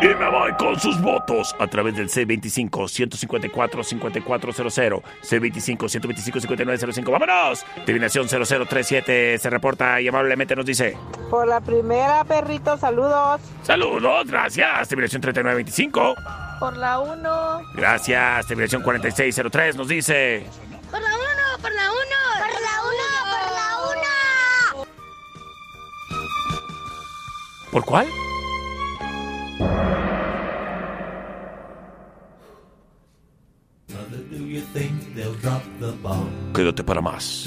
Y me voy con sus votos a través del C25-154-5400, C25-125-5905. ¡Vámonos! Terminación 0037 se reporta y amablemente nos dice: Por la primera, perrito, saludos. ¡Saludos! Gracias. Terminación 3925. Por la 1. Gracias. Terminación 4603 nos dice: Por la uno, por la uno. Por la uno, por la uno. ¿Por cuál? Mother, do you think they'll drop the bomb? Quédate para más.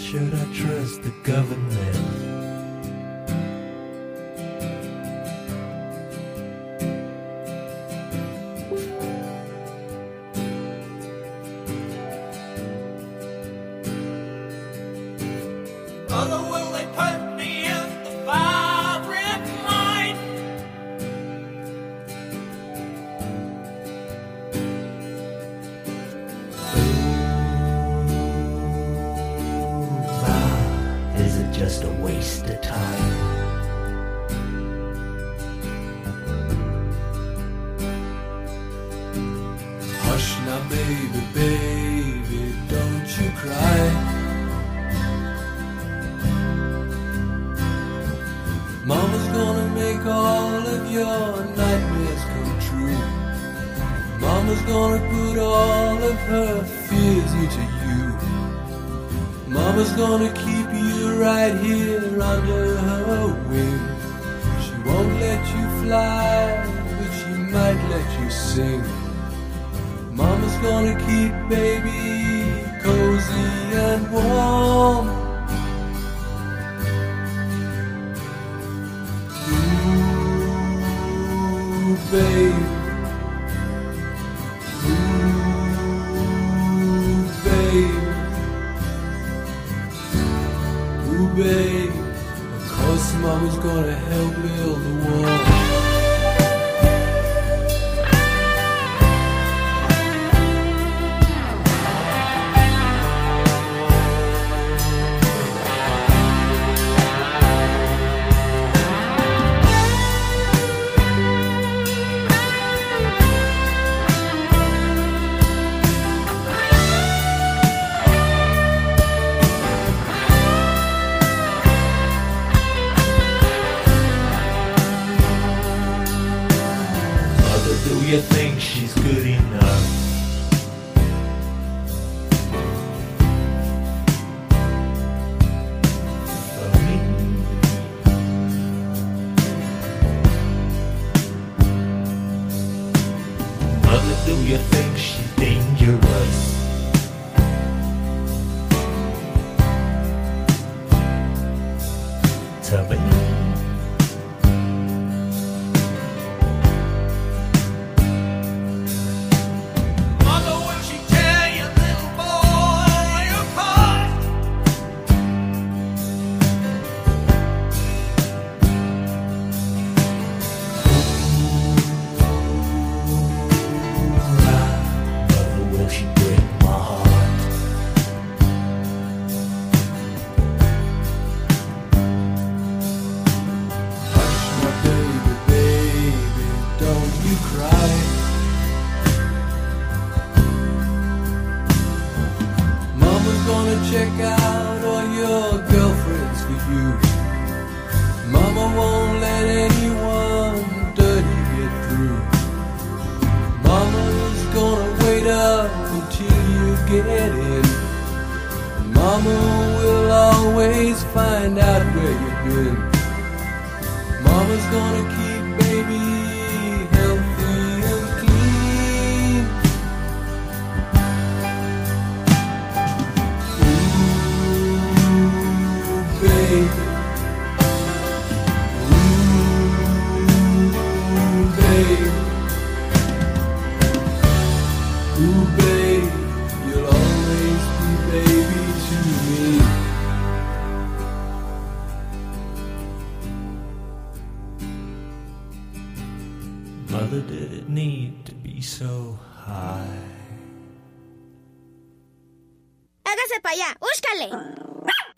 Should I trust the government? You think she's good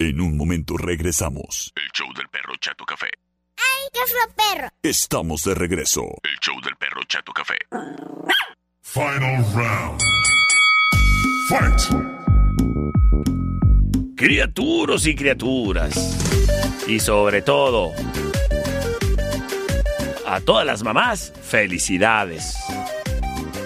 En un momento regresamos. El show del perro Chato Café. ¡Ay, qué fue perro! Estamos de regreso. El show del perro Chato Café. Final round. Fight. Criaturos y criaturas. Y sobre todo, a todas las mamás, felicidades.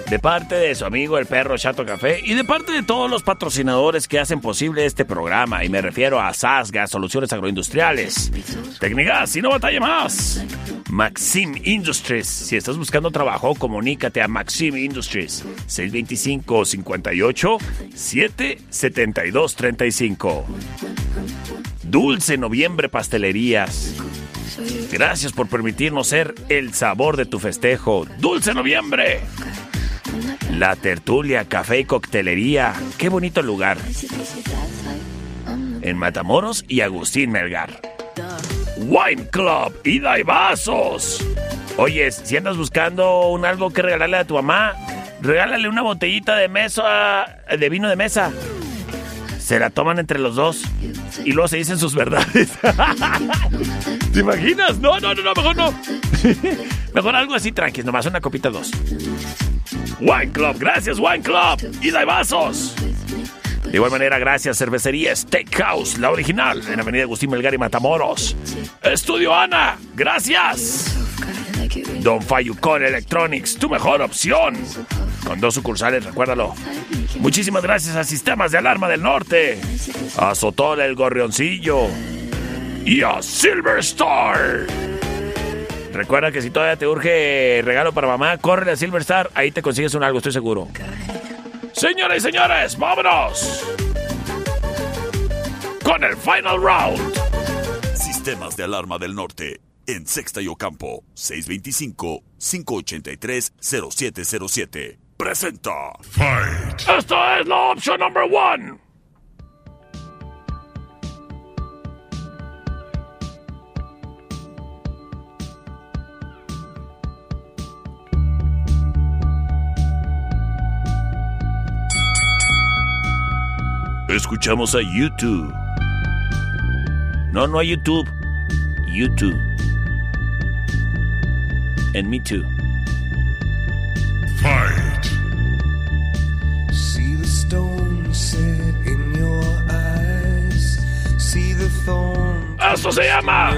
De parte de su amigo el perro Chato Café y de parte de todos los patrocinadores que hacen posible este programa, y me refiero a Sasga, Soluciones Agroindustriales, Técnicas y no batalla más. Maxim Industries. Si estás buscando trabajo, comunícate a Maxim Industries. 625 58 772 35. Dulce Noviembre Pastelerías. Gracias por permitirnos ser el sabor de tu festejo. Dulce Noviembre. La Tertulia, Café y Coctelería. Qué bonito lugar. En Matamoros y Agustín Melgar. Wine Club y vasos. Oye, si andas buscando un algo que regalarle a tu mamá, regálale una botellita de mesa de vino de mesa. Se la toman entre los dos y luego se dicen sus verdades. ¿Te imaginas? No, no, no, no, mejor no. mejor algo así tranqui, nomás una copita dos. Wine Club, gracias Wine Club y vasos. De igual manera, gracias Cervecería Steakhouse, la original, en Avenida Agustín Melgar y Matamoros. Estudio Ana, gracias. Don Fayucon Electronics, tu mejor opción. Con dos sucursales, recuérdalo. Muchísimas gracias a Sistemas de Alarma del Norte, a Sotol el Gorrioncillo y a Silver Star. Recuerda que si todavía te urge regalo para mamá, corre a Silver Star, ahí te consigues un algo, estoy seguro. Señoras y señores, vámonos. Con el final round. Sistemas de Alarma del Norte. En Sexta y Ocampo. 625-583-0707. Presenta. Fight. Esta es la opción number one. Escuchamos a YouTube. No, no a YouTube. YouTube. And me too. Fight. See the stone set in your eyes. See the thorn. Esto se llama.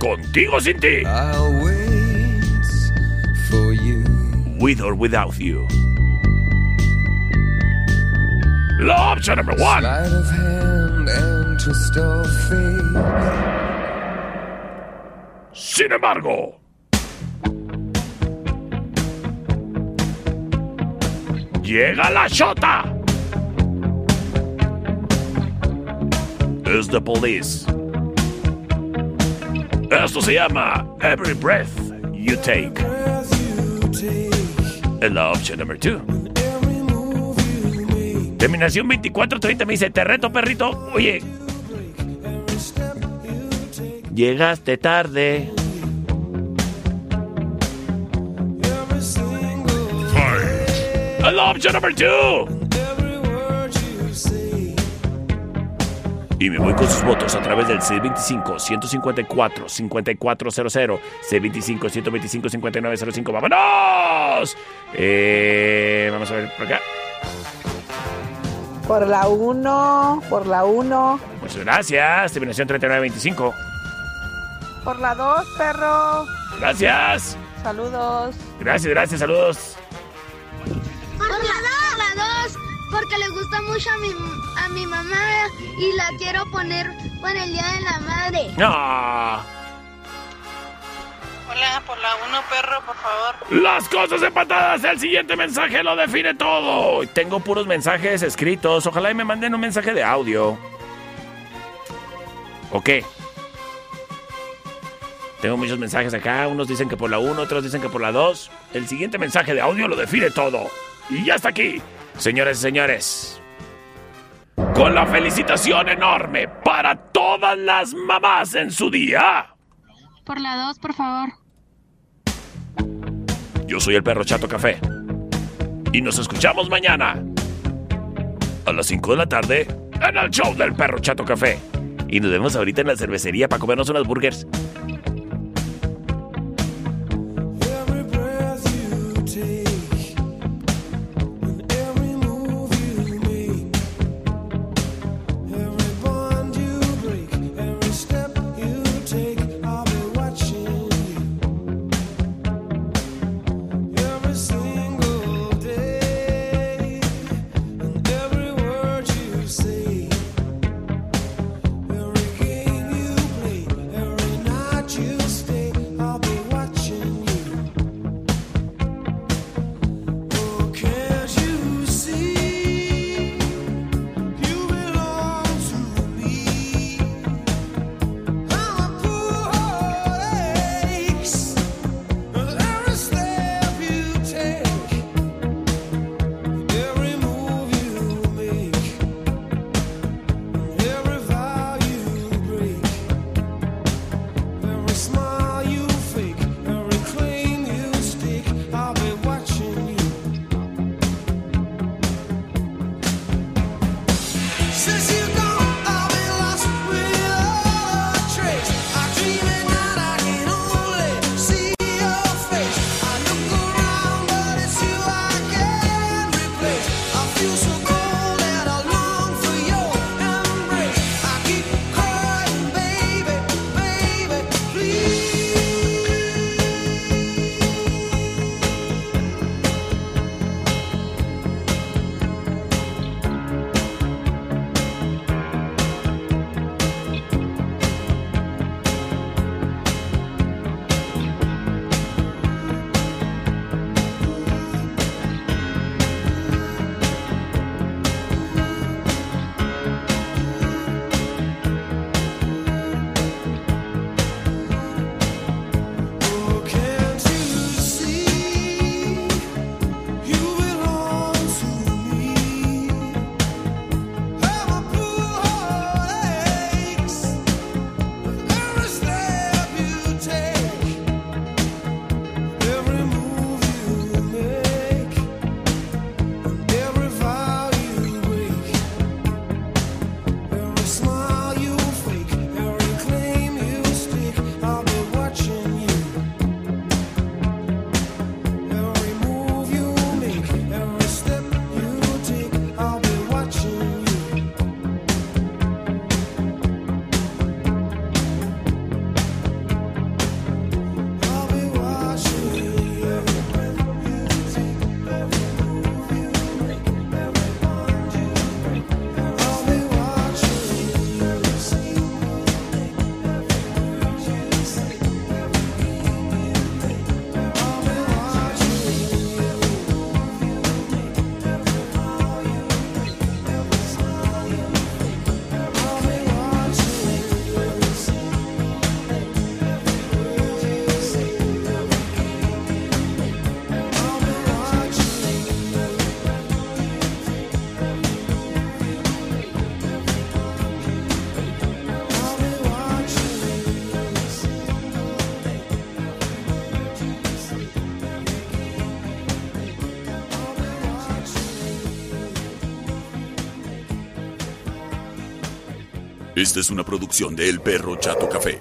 Contigo sin ti. I'll wait for you. With or Without You. La opción number one. Sleight of hand and twist of fate. Sin embargo, llega la shota. Es The Police. Esto se llama Every Breath You Take. Es la opción number two. Terminación 2430 me dice, te reto, perrito. Oye, llegaste tarde. La opción number two. Y me voy con sus votos a través del C25-154-5400, C25-125-5905. ¡Vámonos! Eh, vamos a ver por acá. Por la 1, por la 1. Muchas gracias. Terminación 3925. Por la 2, perro. Gracias. Saludos. Gracias, gracias, saludos. Por la 2, la 2, porque le gusta mucho a mi, a mi mamá y la quiero poner para el Día de la Madre. Ah, Hola, por la 1, perro, por favor. las cosas empatadas. El siguiente mensaje lo define todo. Tengo puros mensajes escritos. Ojalá y me manden un mensaje de audio. ¿O qué? Tengo muchos mensajes acá. Unos dicen que por la 1, otros dicen que por la 2. El siguiente mensaje de audio lo define todo. Y ya está aquí. Señores y señores. Con la felicitación enorme para todas las mamás en su día. Por la 2, por favor. Yo soy el perro Chato Café. Y nos escuchamos mañana. A las 5 de la tarde en el show del perro Chato Café. Y nos vemos ahorita en la cervecería para comernos unas burgers. Esta es una producción de El Perro Chato Café.